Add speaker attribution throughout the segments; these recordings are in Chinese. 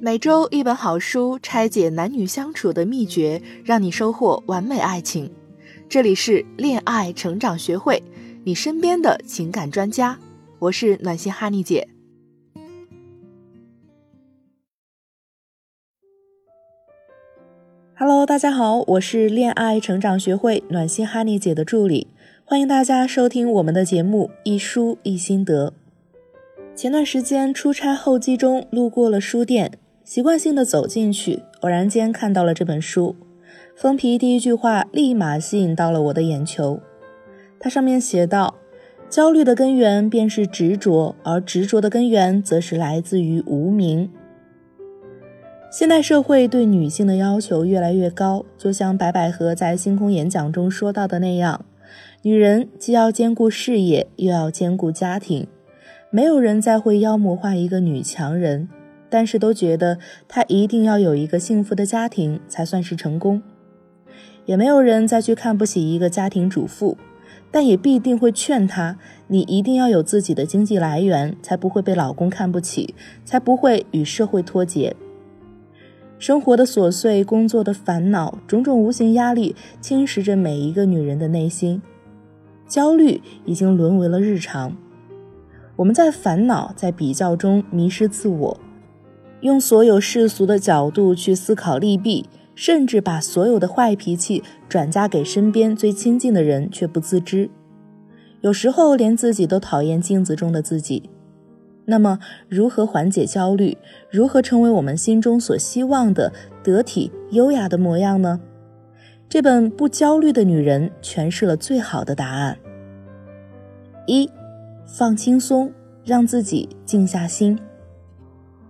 Speaker 1: 每周一本好书，拆解男女相处的秘诀，让你收获完美爱情。这里是恋爱成长学会，你身边的情感专家。我是暖心哈尼姐。Hello，大家好，我是恋爱成长学会暖心哈尼姐的助理，欢迎大家收听我们的节目《一书一心得》。前段时间出差候机中路过了书店。习惯性的走进去，偶然间看到了这本书，封皮第一句话立马吸引到了我的眼球。它上面写道：“焦虑的根源便是执着，而执着的根源则是来自于无名。”现代社会对女性的要求越来越高，就像白百合在星空演讲中说到的那样，女人既要兼顾事业，又要兼顾家庭。没有人再会妖魔化一个女强人。但是都觉得她一定要有一个幸福的家庭才算是成功，也没有人再去看不起一个家庭主妇，但也必定会劝她：你一定要有自己的经济来源，才不会被老公看不起，才不会与社会脱节。生活的琐碎，工作的烦恼，种种无形压力侵蚀着每一个女人的内心，焦虑已经沦为了日常。我们在烦恼，在比较中迷失自我。用所有世俗的角度去思考利弊，甚至把所有的坏脾气转嫁给身边最亲近的人，却不自知。有时候连自己都讨厌镜子中的自己。那么，如何缓解焦虑？如何成为我们心中所希望的得体优雅的模样呢？这本《不焦虑的女人》诠释了最好的答案：一，放轻松，让自己静下心。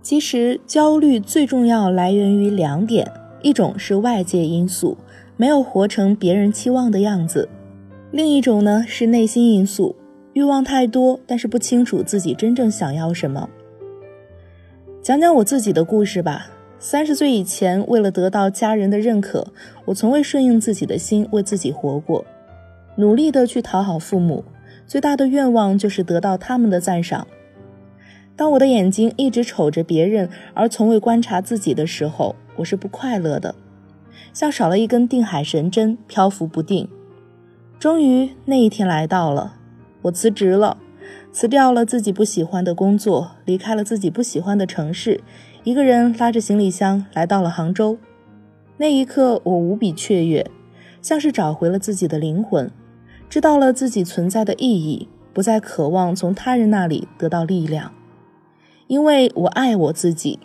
Speaker 1: 其实焦虑最重要来源于两点，一种是外界因素，没有活成别人期望的样子；另一种呢是内心因素，欲望太多，但是不清楚自己真正想要什么。讲讲我自己的故事吧。三十岁以前，为了得到家人的认可，我从未顺应自己的心，为自己活过，努力的去讨好父母，最大的愿望就是得到他们的赞赏。当我的眼睛一直瞅着别人，而从未观察自己的时候，我是不快乐的，像少了一根定海神针，漂浮不定。终于那一天来到了，我辞职了，辞掉了自己不喜欢的工作，离开了自己不喜欢的城市，一个人拉着行李箱来到了杭州。那一刻，我无比雀跃，像是找回了自己的灵魂，知道了自己存在的意义，不再渴望从他人那里得到力量。因为我爱我自己，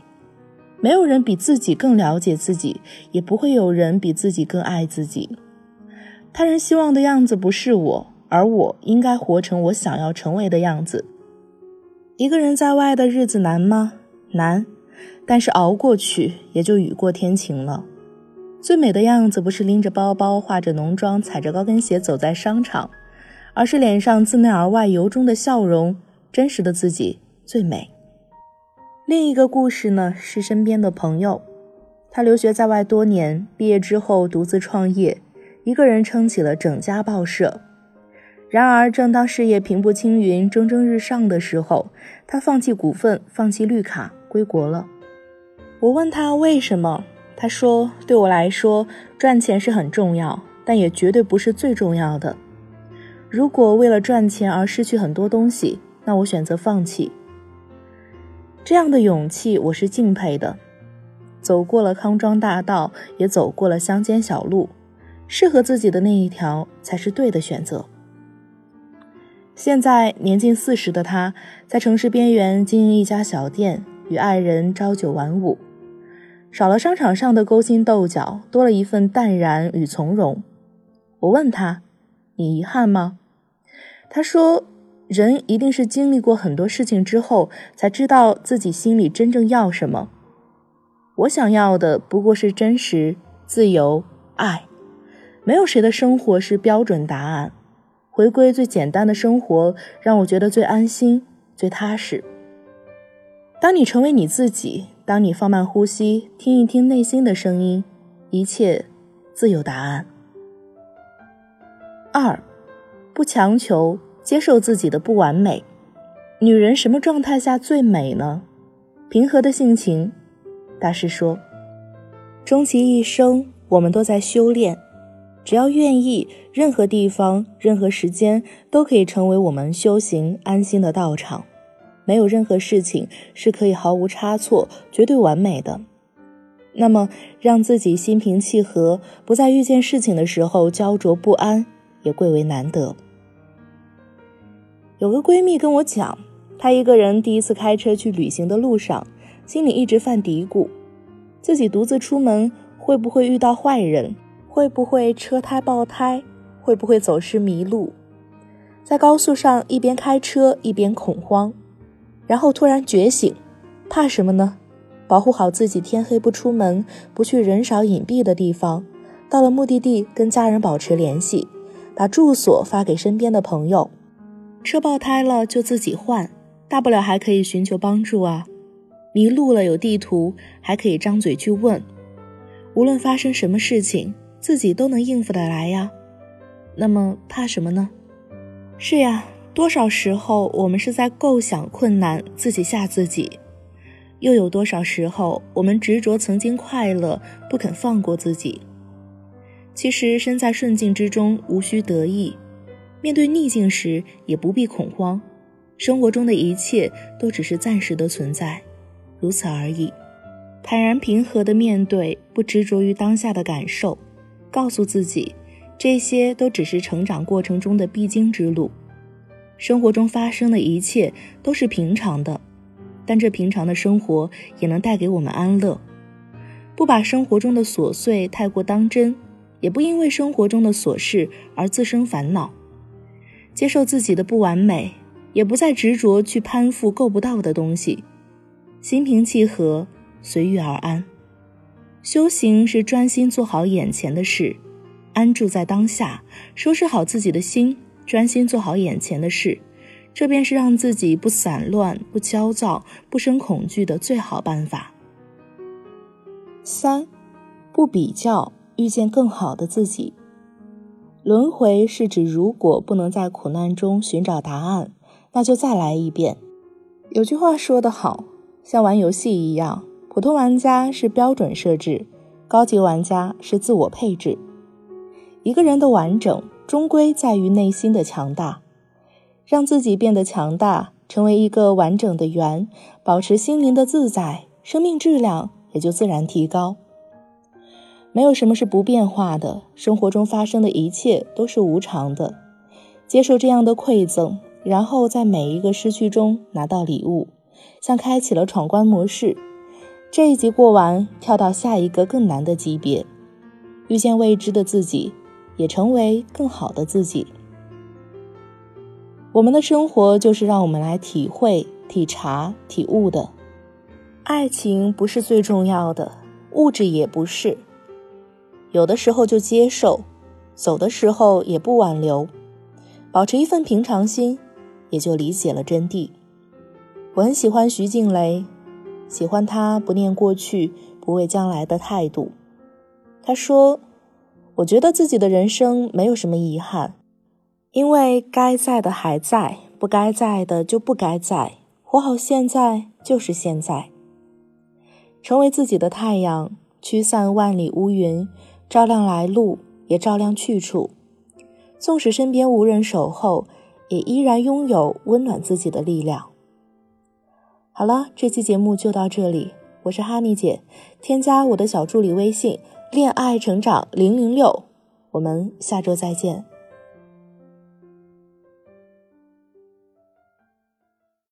Speaker 1: 没有人比自己更了解自己，也不会有人比自己更爱自己。他人希望的样子不是我，而我应该活成我想要成为的样子。一个人在外的日子难吗？难，但是熬过去也就雨过天晴了。最美的样子不是拎着包包、化着浓妆、踩着高跟鞋走在商场，而是脸上自内而外由衷的笑容，真实的自己最美。另一个故事呢，是身边的朋友，他留学在外多年，毕业之后独自创业，一个人撑起了整家报社。然而，正当事业平步青云、蒸蒸日上的时候，他放弃股份，放弃绿卡，归国了。我问他为什么，他说：“对我来说，赚钱是很重要，但也绝对不是最重要的。如果为了赚钱而失去很多东西，那我选择放弃。”这样的勇气，我是敬佩的。走过了康庄大道，也走过了乡间小路，适合自己的那一条才是对的选择。现在年近四十的他，在城市边缘经营一家小店，与爱人朝九晚五，少了商场上的勾心斗角，多了一份淡然与从容。我问他：“你遗憾吗？”他说。人一定是经历过很多事情之后，才知道自己心里真正要什么。我想要的不过是真实、自由、爱。没有谁的生活是标准答案。回归最简单的生活，让我觉得最安心、最踏实。当你成为你自己，当你放慢呼吸，听一听内心的声音，一切自有答案。二，不强求。接受自己的不完美，女人什么状态下最美呢？平和的性情，大师说：“终其一生，我们都在修炼。只要愿意，任何地方、任何时间都可以成为我们修行安心的道场。没有任何事情是可以毫无差错、绝对完美的。那么，让自己心平气和，不在遇见事情的时候焦灼不安，也贵为难得。”有个闺蜜跟我讲，她一个人第一次开车去旅行的路上，心里一直犯嘀咕：自己独自出门会不会遇到坏人？会不会车胎爆胎？会不会走失迷路？在高速上一边开车一边恐慌，然后突然觉醒：怕什么呢？保护好自己，天黑不出门，不去人少隐蔽的地方。到了目的地，跟家人保持联系，把住所发给身边的朋友。车爆胎了就自己换，大不了还可以寻求帮助啊。迷路了有地图，还可以张嘴去问。无论发生什么事情，自己都能应付得来呀。那么怕什么呢？是呀，多少时候我们是在构想困难，自己吓自己；又有多少时候我们执着曾经快乐，不肯放过自己。其实身在顺境之中，无需得意。面对逆境时，也不必恐慌。生活中的一切都只是暂时的存在，如此而已。坦然平和的面对，不执着于当下的感受，告诉自己，这些都只是成长过程中的必经之路。生活中发生的一切都是平常的，但这平常的生活也能带给我们安乐。不把生活中的琐碎太过当真，也不因为生活中的琐事而自生烦恼。接受自己的不完美，也不再执着去攀附够不到的东西，心平气和，随遇而安。修行是专心做好眼前的事，安住在当下，收拾好自己的心，专心做好眼前的事，这便是让自己不散乱、不焦躁、不生恐惧的最好办法。三，不比较，遇见更好的自己。轮回是指，如果不能在苦难中寻找答案，那就再来一遍。有句话说得好，像玩游戏一样，普通玩家是标准设置，高级玩家是自我配置。一个人的完整，终归在于内心的强大。让自己变得强大，成为一个完整的圆，保持心灵的自在，生命质量也就自然提高。没有什么是不变化的，生活中发生的一切都是无常的。接受这样的馈赠，然后在每一个失去中拿到礼物，像开启了闯关模式。这一集过完，跳到下一个更难的级别，遇见未知的自己，也成为更好的自己。我们的生活就是让我们来体会、体察、体悟的。爱情不是最重要的，物质也不是。有的时候就接受，走的时候也不挽留，保持一份平常心，也就理解了真谛。我很喜欢徐静蕾，喜欢她不念过去、不畏将来的态度。她说：“我觉得自己的人生没有什么遗憾，因为该在的还在，不该在的就不该在，活好现在就是现在，成为自己的太阳，驱散万里乌云。”照亮来路，也照亮去处。纵使身边无人守候，也依然拥有温暖自己的力量。好了，这期节目就到这里。我是哈尼姐，添加我的小助理微信“恋爱成长零零六”，我们下周再见。